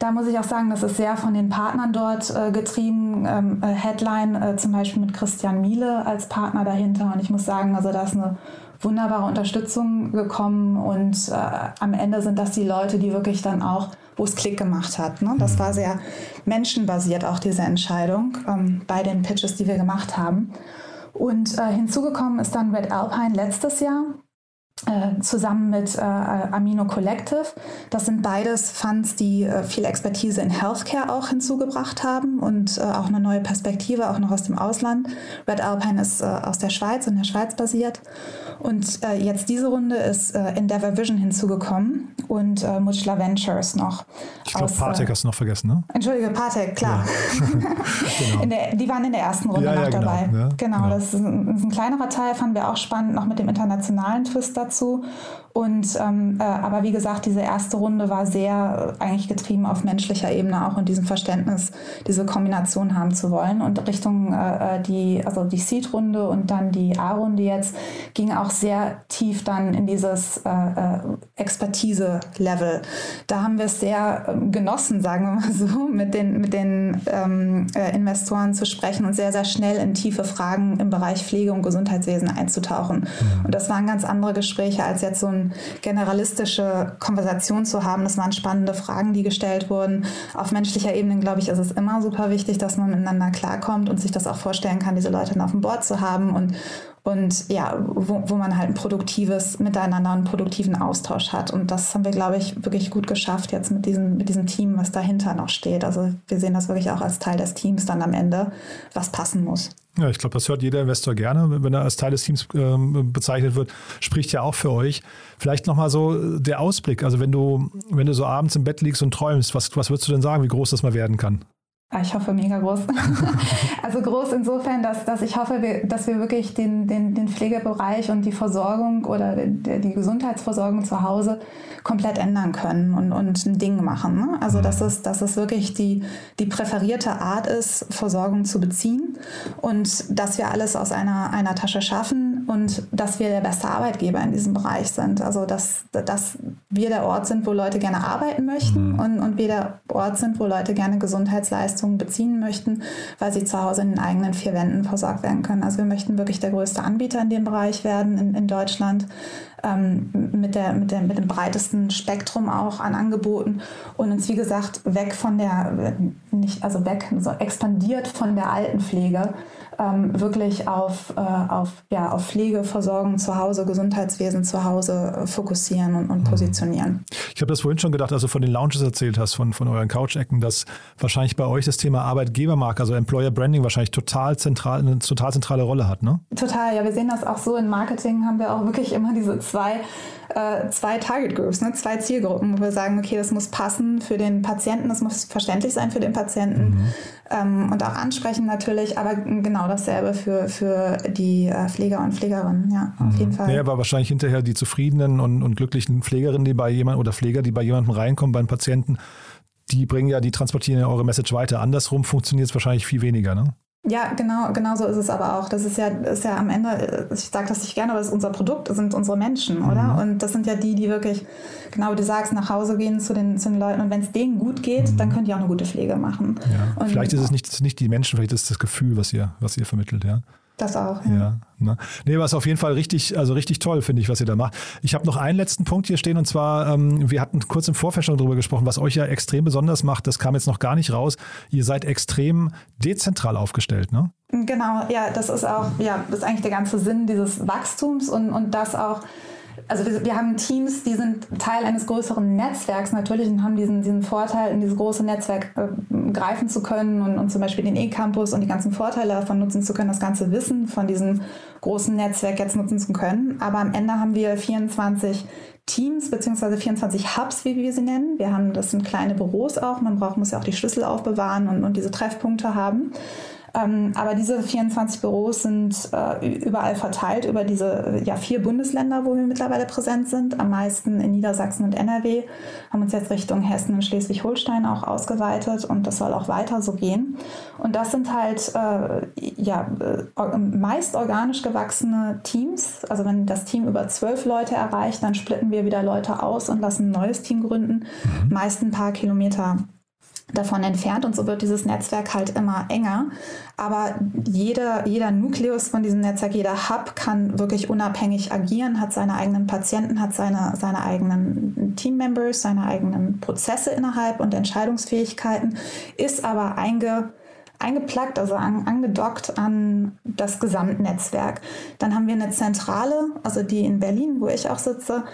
Da muss ich auch sagen, das ist sehr von den Partnern dort äh, getrieben. Ähm, äh, Headline äh, zum Beispiel mit Christian Miele als Partner dahinter. Und ich muss sagen, also da ist eine wunderbare Unterstützung gekommen. Und äh, am Ende sind das die Leute, die wirklich dann auch, wo es Klick gemacht hat. Ne? Das war sehr menschenbasiert auch diese Entscheidung ähm, bei den Pitches, die wir gemacht haben. Und äh, hinzugekommen ist dann Red Alpine letztes Jahr. Äh, zusammen mit äh, Amino Collective. Das sind beides Funds, die äh, viel Expertise in Healthcare auch hinzugebracht haben und äh, auch eine neue Perspektive, auch noch aus dem Ausland. Red Alpine ist äh, aus der Schweiz, in der Schweiz basiert. Und jetzt diese Runde ist Endeavor Vision hinzugekommen und äh, Mutschler Ventures noch. Ich glaube, Partec hast du noch vergessen, ne? Entschuldige, Partec, klar. Ja. [laughs] genau. der, die waren in der ersten Runde ja, noch ja, genau, dabei. Genau, genau, das ist ein, ist ein kleinerer Teil, fanden wir auch spannend, noch mit dem internationalen Twist dazu dazu. Und ähm, äh, aber wie gesagt, diese erste Runde war sehr äh, eigentlich getrieben auf menschlicher Ebene auch in diesem Verständnis, diese Kombination haben zu wollen. Und Richtung äh, äh, die, also die Seed-Runde und dann die A-Runde jetzt ging auch sehr tief dann in dieses äh, äh Expertise-Level. Da haben wir es sehr ähm, genossen, sagen wir mal so, [laughs] mit den, mit den ähm, Investoren zu sprechen und sehr, sehr schnell in tiefe Fragen im Bereich Pflege und Gesundheitswesen einzutauchen. Mhm. Und das waren ganz andere Gespräche als jetzt so ein generalistische Konversation zu haben. Das waren spannende Fragen, die gestellt wurden. Auf menschlicher Ebene, glaube ich, ist es immer super wichtig, dass man miteinander klarkommt und sich das auch vorstellen kann, diese Leute dann auf dem Board zu haben und und ja, wo, wo man halt ein produktives Miteinander, einen produktiven Austausch hat. Und das haben wir, glaube ich, wirklich gut geschafft jetzt mit diesem, mit diesem Team, was dahinter noch steht. Also wir sehen das wirklich auch als Teil des Teams dann am Ende, was passen muss. Ja, ich glaube, das hört jeder Investor gerne, wenn er als Teil des Teams ähm, bezeichnet wird, spricht ja auch für euch. Vielleicht nochmal so der Ausblick. Also wenn du, wenn du so abends im Bett liegst und träumst, was, was würdest du denn sagen, wie groß das mal werden kann? Ah, ich hoffe, mega groß. [laughs] also groß insofern, dass, dass ich hoffe, wir, dass wir wirklich den, den, den Pflegebereich und die Versorgung oder die, die Gesundheitsversorgung zu Hause komplett ändern können und, und ein Ding machen. Ne? Also dass mhm. es, dass es wirklich die, die präferierte Art ist, Versorgung zu beziehen und dass wir alles aus einer, einer Tasche schaffen und dass wir der beste Arbeitgeber in diesem Bereich sind. Also dass, dass wir der Ort sind, wo Leute gerne arbeiten möchten mhm. und, und wir der Ort sind, wo Leute gerne Gesundheitsleistungen beziehen möchten, weil sie zu Hause in den eigenen vier Wänden versorgt werden können. Also wir möchten wirklich der größte Anbieter in dem Bereich werden in, in Deutschland ähm, mit, der, mit, der, mit dem breitesten Spektrum auch an Angeboten und uns, wie gesagt, weg von der, nicht, also weg, so expandiert von der Altenpflege ähm, wirklich auf, äh, auf, ja, auf Pflegeversorgung zu Hause, Gesundheitswesen zu Hause äh, fokussieren und, und mhm. positionieren. Ich habe das vorhin schon gedacht, als du von den Lounges erzählt hast, von, von euren Couch-Ecken, dass wahrscheinlich bei euch das Thema Arbeitgebermarke, also Employer Branding wahrscheinlich total zentral, eine total zentrale Rolle hat, ne? Total, ja, wir sehen das auch so. In Marketing haben wir auch wirklich immer diese zwei äh, zwei Target Groups, ne? zwei Zielgruppen, wo wir sagen, okay, das muss passen für den Patienten, das muss verständlich sein für den Patienten mhm. ähm, und auch ansprechen natürlich, aber genau dasselbe für, für die äh, Pfleger und Pflegerinnen, ja, mhm. auf jeden Fall. Ja, aber wahrscheinlich hinterher die zufriedenen und, und glücklichen Pflegerinnen, die bei jemandem oder Pfleger, die bei jemandem reinkommen, beim Patienten, die bringen ja, die transportieren ja eure Message weiter. Andersrum funktioniert es wahrscheinlich viel weniger, ne? Ja, genau, genau so ist es aber auch. Das ist ja, ist ja am Ende, ich sage das nicht gerne, aber es ist unser Produkt, das sind unsere Menschen, oder? Mhm. Und das sind ja die, die wirklich, genau wie du sagst, nach Hause gehen zu den, zu den Leuten. Und wenn es denen gut geht, mhm. dann können die auch eine gute Pflege machen. Ja. vielleicht ist es nicht, nicht die Menschen, vielleicht ist es das Gefühl, was ihr, was ihr vermittelt, ja. Das auch, ja. ja ne? Nee, was auf jeden Fall richtig, also richtig toll, finde ich, was ihr da macht. Ich habe noch einen letzten Punkt hier stehen und zwar, ähm, wir hatten kurz im Vorfeld schon darüber gesprochen, was euch ja extrem besonders macht, das kam jetzt noch gar nicht raus. Ihr seid extrem dezentral aufgestellt, ne? Genau, ja, das ist auch, ja, das ist eigentlich der ganze Sinn dieses Wachstums und, und das auch also wir, wir, haben Teams, die sind Teil eines größeren Netzwerks natürlich und haben diesen, diesen Vorteil, in dieses große Netzwerk äh, greifen zu können und, und zum Beispiel den E-Campus und die ganzen Vorteile davon nutzen zu können, das ganze Wissen von diesem großen Netzwerk jetzt nutzen zu können. Aber am Ende haben wir 24 Teams beziehungsweise 24 Hubs, wie wir sie nennen. Wir haben, das sind kleine Büros auch. Man braucht, muss ja auch die Schlüssel aufbewahren und, und diese Treffpunkte haben. Ähm, aber diese 24 Büros sind äh, überall verteilt über diese ja, vier Bundesländer, wo wir mittlerweile präsent sind. Am meisten in Niedersachsen und NRW. Haben uns jetzt Richtung Hessen und Schleswig-Holstein auch ausgeweitet und das soll auch weiter so gehen. Und das sind halt äh, ja, äh, meist organisch gewachsene Teams. Also wenn das Team über zwölf Leute erreicht, dann splitten wir wieder Leute aus und lassen ein neues Team gründen. Mhm. Meist ein paar Kilometer davon entfernt und so wird dieses Netzwerk halt immer enger. Aber jeder, jeder Nukleus von diesem Netzwerk, jeder Hub kann wirklich unabhängig agieren, hat seine eigenen Patienten, hat seine, seine eigenen Teammembers, seine eigenen Prozesse innerhalb und Entscheidungsfähigkeiten, ist aber einge, eingeplackt, also an, angedockt an das Gesamtnetzwerk. Dann haben wir eine Zentrale, also die in Berlin, wo ich auch sitze,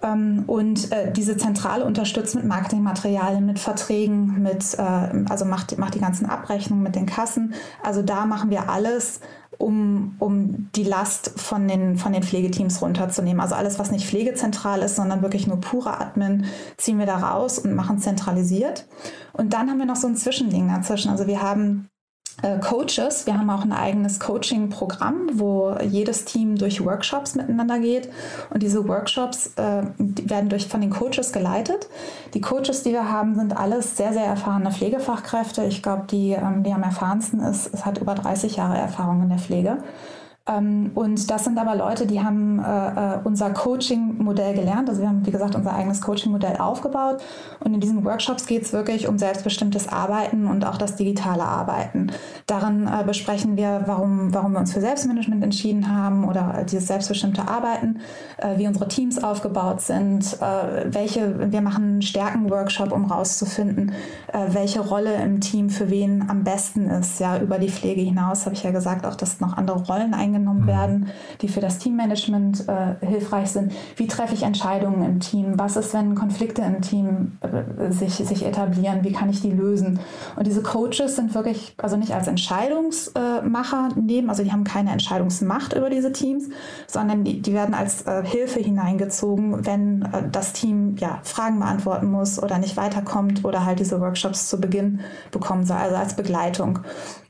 und äh, diese Zentrale unterstützt mit Marketingmaterialien, mit Verträgen, mit, äh, also macht, macht die ganzen Abrechnungen mit den Kassen. Also da machen wir alles, um, um die Last von den, von den Pflegeteams runterzunehmen. Also alles, was nicht pflegezentral ist, sondern wirklich nur pure Admin, ziehen wir da raus und machen zentralisiert. Und dann haben wir noch so ein Zwischending dazwischen. Also wir haben Coaches. Wir haben auch ein eigenes Coaching-Programm, wo jedes Team durch Workshops miteinander geht. Und diese Workshops äh, die werden durch, von den Coaches geleitet. Die Coaches, die wir haben, sind alles sehr, sehr erfahrene Pflegefachkräfte. Ich glaube, die, ähm, die am erfahrensten ist, es hat über 30 Jahre Erfahrung in der Pflege. Ähm, und das sind aber Leute, die haben äh, äh, unser Coaching-Modell gelernt. Also wir haben, wie gesagt, unser eigenes Coaching-Modell aufgebaut. Und in diesen Workshops geht es wirklich um selbstbestimmtes Arbeiten und auch das digitale Arbeiten. Darin äh, besprechen wir, warum, warum wir uns für Selbstmanagement entschieden haben oder dieses selbstbestimmte Arbeiten, wie unsere Teams aufgebaut sind, welche, wir machen einen Stärken-Workshop, um rauszufinden, welche Rolle im Team für wen am besten ist. Ja, über die Pflege hinaus habe ich ja gesagt, auch dass noch andere Rollen eingehen eingenommen mhm. werden, die für das Teammanagement äh, hilfreich sind. Wie treffe ich Entscheidungen im Team? Was ist, wenn Konflikte im Team äh, sich, sich etablieren? Wie kann ich die lösen? Und diese Coaches sind wirklich, also nicht als Entscheidungsmacher nehmen, also die haben keine Entscheidungsmacht über diese Teams, sondern die, die werden als äh, Hilfe hineingezogen, wenn äh, das Team ja, Fragen beantworten muss oder nicht weiterkommt oder halt diese Workshops zu Beginn bekommen soll, also als Begleitung.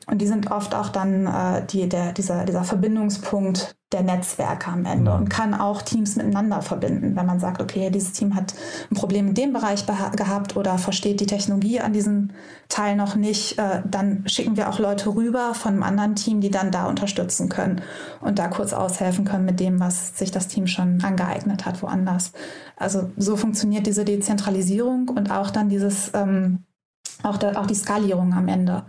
Und die sind oft auch dann äh, die, der, dieser, dieser Verbindungspunkt der Netzwerke am Ende ja. und kann auch Teams miteinander verbinden. Wenn man sagt, okay, dieses Team hat ein Problem in dem Bereich gehabt oder versteht die Technologie an diesem Teil noch nicht, äh, dann schicken wir auch Leute rüber von einem anderen Team, die dann da unterstützen können und da kurz aushelfen können mit dem, was sich das Team schon angeeignet hat, woanders. Also so funktioniert diese Dezentralisierung und auch dann dieses ähm, auch, der, auch die Skalierung am Ende,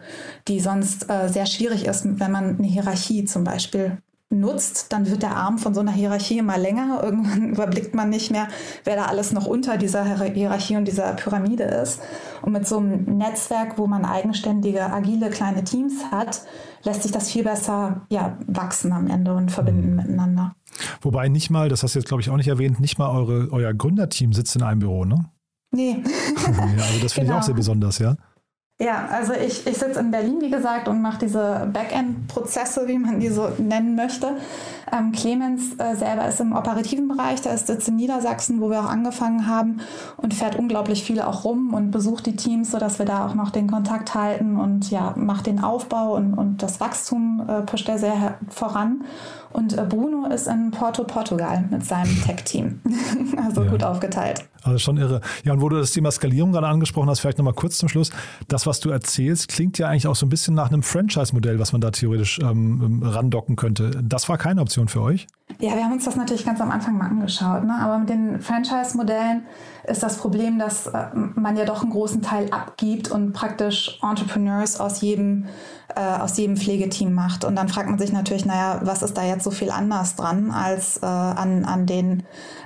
die sonst äh, sehr schwierig ist, wenn man eine Hierarchie zum Beispiel nutzt, dann wird der Arm von so einer Hierarchie immer länger. [laughs] Irgendwann überblickt man nicht mehr, wer da alles noch unter dieser Hierarchie und dieser Pyramide ist. Und mit so einem Netzwerk, wo man eigenständige, agile kleine Teams hat, lässt sich das viel besser ja, wachsen am Ende und verbinden mhm. miteinander. Wobei nicht mal, das hast du jetzt glaube ich auch nicht erwähnt, nicht mal eure, euer Gründerteam sitzt in einem Büro, ne? Nee. ja, also das finde genau. ich auch genau. sehr besonders, ja. Ja, also ich, ich sitze in Berlin, wie gesagt, und mache diese Backend-Prozesse, wie man die so nennen möchte. Ähm, Clemens äh, selber ist im operativen Bereich, der ist sitzt in Niedersachsen, wo wir auch angefangen haben und fährt unglaublich viel auch rum und besucht die Teams, sodass wir da auch noch den Kontakt halten und ja, macht den Aufbau und, und das Wachstum äh, pusht er sehr voran. Und äh, Bruno ist in Porto, Portugal mit seinem Tech-Team. [laughs] also ja. gut aufgeteilt. Also schon irre. Ja, und wo du das Thema Skalierung gerade angesprochen hast, vielleicht nochmal kurz zum Schluss. Das, was du erzählst, klingt ja eigentlich auch so ein bisschen nach einem Franchise-Modell, was man da theoretisch ähm, ähm, randocken könnte. Das war keine Option für euch? Ja, wir haben uns das natürlich ganz am Anfang mal angeschaut. Ne? Aber mit den Franchise-Modellen ist das Problem, dass äh, man ja doch einen großen Teil abgibt und praktisch Entrepreneurs aus jedem äh, aus jedem Pflegeteam macht. Und dann fragt man sich natürlich, naja, was ist da jetzt so viel anders dran als äh, an, an den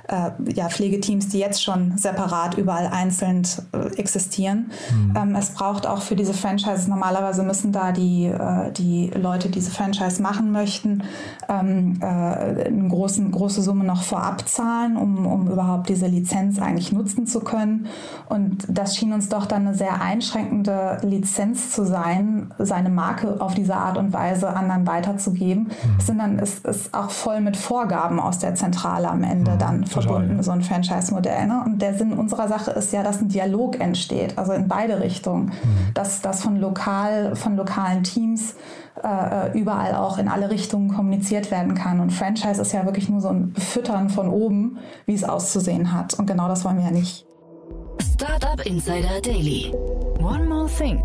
äh, ja, Pflegeteams, die jetzt schon separat überall einzeln äh, existieren. Mhm. Ähm, es braucht auch für diese Franchises, normalerweise müssen da die, äh, die Leute, die diese Franchise machen möchten, ähm, äh, eine großen, große Summe noch vorab zahlen, um, um überhaupt diese Lizenz eigentlich nutzen zu können. Und das schien uns doch dann eine sehr einschränkende Lizenz zu sein, seine Marke auf diese Art und Weise anderen weiterzugeben. Mhm. Es sind dann, ist, ist auch voll mit Vorgaben aus der Zentrale am Ende mhm. dann verbunden, ja. so ein Franchise-Modell. Ne? Und der Sinn unserer Sache ist ja, dass ein Dialog entsteht, also in beide Richtungen, mhm. dass das von lokal, von lokalen Teams äh, überall auch in alle Richtungen kommuniziert werden kann. Und Franchise ist ja wirklich nur so ein Füttern von oben, wie es auszusehen hat. Und genau das wollen wir ja nicht. Startup Insider Daily. One more thing.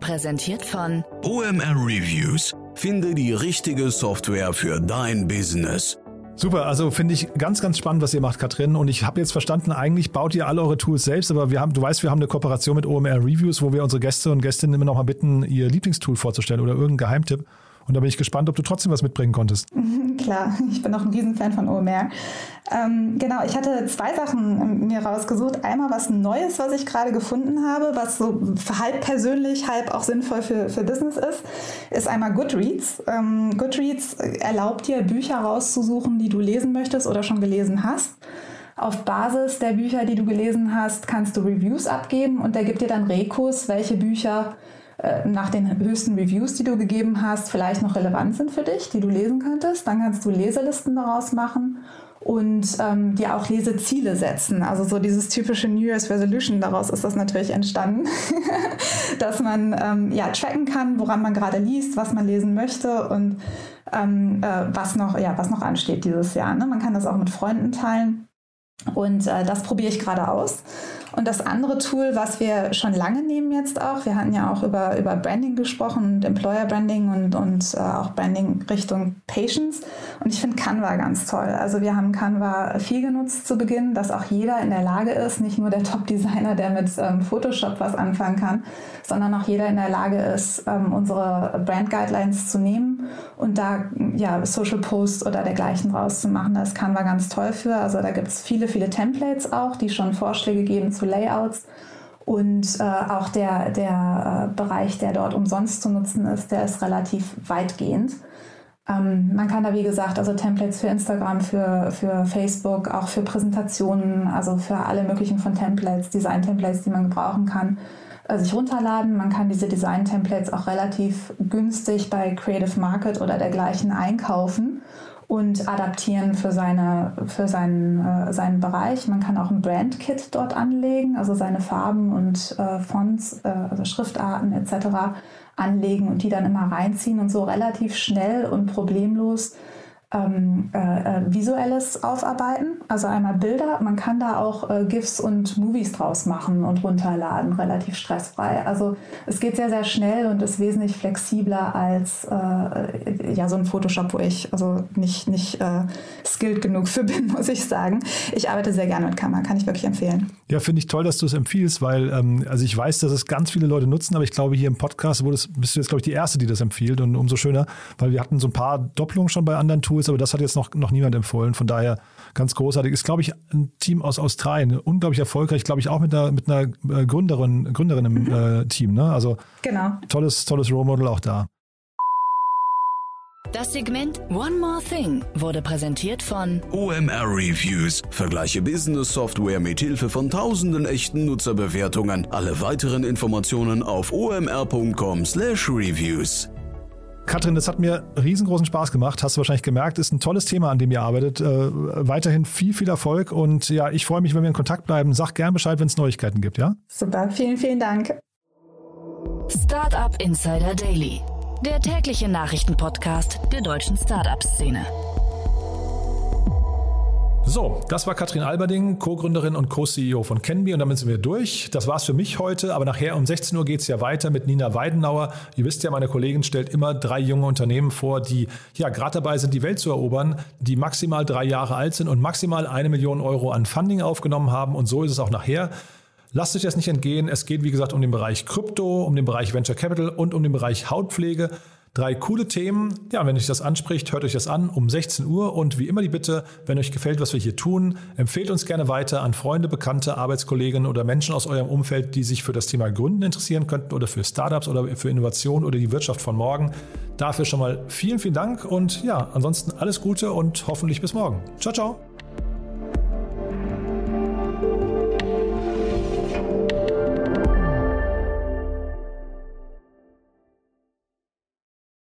Präsentiert von OMR Reviews. Finde die richtige Software für dein Business. Super, also finde ich ganz, ganz spannend, was ihr macht, Katrin. Und ich habe jetzt verstanden, eigentlich baut ihr alle eure Tools selbst, aber wir haben, du weißt, wir haben eine Kooperation mit OMR Reviews, wo wir unsere Gäste und Gästinnen immer noch mal bitten, ihr Lieblingstool vorzustellen oder irgendeinen Geheimtipp. Und da bin ich gespannt, ob du trotzdem was mitbringen konntest. [laughs] Klar, ich bin auch ein Riesenfan von OMR. Ähm, genau, ich hatte zwei Sachen mir rausgesucht. Einmal was Neues, was ich gerade gefunden habe, was so halb persönlich, halb auch sinnvoll für, für Business ist, ist einmal Goodreads. Ähm, Goodreads erlaubt dir, Bücher rauszusuchen, die du lesen möchtest oder schon gelesen hast. Auf Basis der Bücher, die du gelesen hast, kannst du Reviews abgeben und der gibt dir dann Rekurs, welche Bücher nach den höchsten Reviews, die du gegeben hast, vielleicht noch relevant sind für dich, die du lesen könntest. Dann kannst du Leselisten daraus machen und ähm, dir auch Leseziele setzen. Also so dieses typische New Year's Resolution, daraus ist das natürlich entstanden, [laughs] dass man ähm, ja tracken kann, woran man gerade liest, was man lesen möchte und ähm, äh, was, noch, ja, was noch ansteht dieses Jahr. Ne? Man kann das auch mit Freunden teilen. Und äh, das probiere ich gerade aus. Und das andere Tool, was wir schon lange nehmen jetzt auch, wir hatten ja auch über, über Branding gesprochen und Employer Branding und, und äh, auch Branding Richtung Patients. Und ich finde Canva ganz toll. Also wir haben Canva viel genutzt zu Beginn, dass auch jeder in der Lage ist, nicht nur der [laughs] Top-Designer, der mit ähm, Photoshop was anfangen kann, sondern auch jeder in der Lage ist, ähm, unsere Brand Guidelines zu nehmen und da ja, Social Posts oder dergleichen rauszumachen. Da ist Canva ganz toll für. Also da gibt es viele, viele Templates auch, die schon Vorschläge geben zu Layouts. Und äh, auch der, der äh, Bereich, der dort umsonst zu nutzen ist, der ist relativ weitgehend. Ähm, man kann da, wie gesagt, also Templates für Instagram, für, für Facebook, auch für Präsentationen, also für alle möglichen von Templates, Design-Templates, die man gebrauchen kann, äh, sich runterladen. Man kann diese Design-Templates auch relativ günstig bei Creative Market oder dergleichen einkaufen und adaptieren für, seine, für seinen, äh, seinen Bereich. Man kann auch ein Brand-Kit dort anlegen, also seine Farben und äh, Fonts, äh, also Schriftarten etc anlegen und die dann immer reinziehen und so relativ schnell und problemlos ähm, äh, äh, visuelles aufarbeiten, also einmal Bilder. Man kann da auch äh, GIFs und Movies draus machen und runterladen, relativ stressfrei. Also es geht sehr, sehr schnell und ist wesentlich flexibler als äh, ja, so ein Photoshop, wo ich also nicht, nicht äh, skilled genug für [laughs] bin, muss ich sagen. Ich arbeite sehr gerne mit Kamera, kann ich wirklich empfehlen. Ja, finde ich toll, dass du es empfiehlst, weil ähm, also ich weiß, dass es ganz viele Leute nutzen, aber ich glaube, hier im Podcast bist du jetzt, glaube ich, die Erste, die das empfiehlt und umso schöner, weil wir hatten so ein paar Doppelungen schon bei anderen Tools Tools, aber das hat jetzt noch, noch niemand empfohlen. Von daher ganz großartig. Ist, glaube ich, ein Team aus Australien. Unglaublich erfolgreich, glaube ich, auch mit einer, mit einer äh, Gründerin, Gründerin im mhm. äh, Team. Ne? Also genau. tolles, tolles Role Model auch da. Das Segment One More Thing wurde präsentiert von OMR Reviews. Vergleiche Business Software mit Hilfe von tausenden echten Nutzerbewertungen. Alle weiteren Informationen auf omr.com/reviews. Katrin, das hat mir riesengroßen Spaß gemacht. Hast du wahrscheinlich gemerkt, ist ein tolles Thema, an dem ihr arbeitet. Äh, weiterhin viel, viel Erfolg und ja, ich freue mich, wenn wir in Kontakt bleiben. Sag gern Bescheid, wenn es Neuigkeiten gibt, ja? Super, vielen, vielen Dank. Startup Insider Daily, der tägliche Nachrichtenpodcast der deutschen Startup-Szene. So, das war Katrin Alberding, Co-Gründerin und Co-CEO von Kenby und damit sind wir durch. Das war's für mich heute, aber nachher um 16 Uhr geht's ja weiter mit Nina Weidenauer. Ihr wisst ja, meine Kollegin stellt immer drei junge Unternehmen vor, die ja gerade dabei sind, die Welt zu erobern, die maximal drei Jahre alt sind und maximal eine Million Euro an Funding aufgenommen haben und so ist es auch nachher. Lasst euch das nicht entgehen. Es geht, wie gesagt, um den Bereich Krypto, um den Bereich Venture Capital und um den Bereich Hautpflege. Drei coole Themen. Ja, wenn euch das anspricht, hört euch das an um 16 Uhr. Und wie immer die Bitte, wenn euch gefällt, was wir hier tun, empfehlt uns gerne weiter an Freunde, Bekannte, Arbeitskollegen oder Menschen aus eurem Umfeld, die sich für das Thema Gründen interessieren könnten oder für Startups oder für Innovation oder die Wirtschaft von morgen. Dafür schon mal vielen, vielen Dank und ja, ansonsten alles Gute und hoffentlich bis morgen. Ciao, ciao.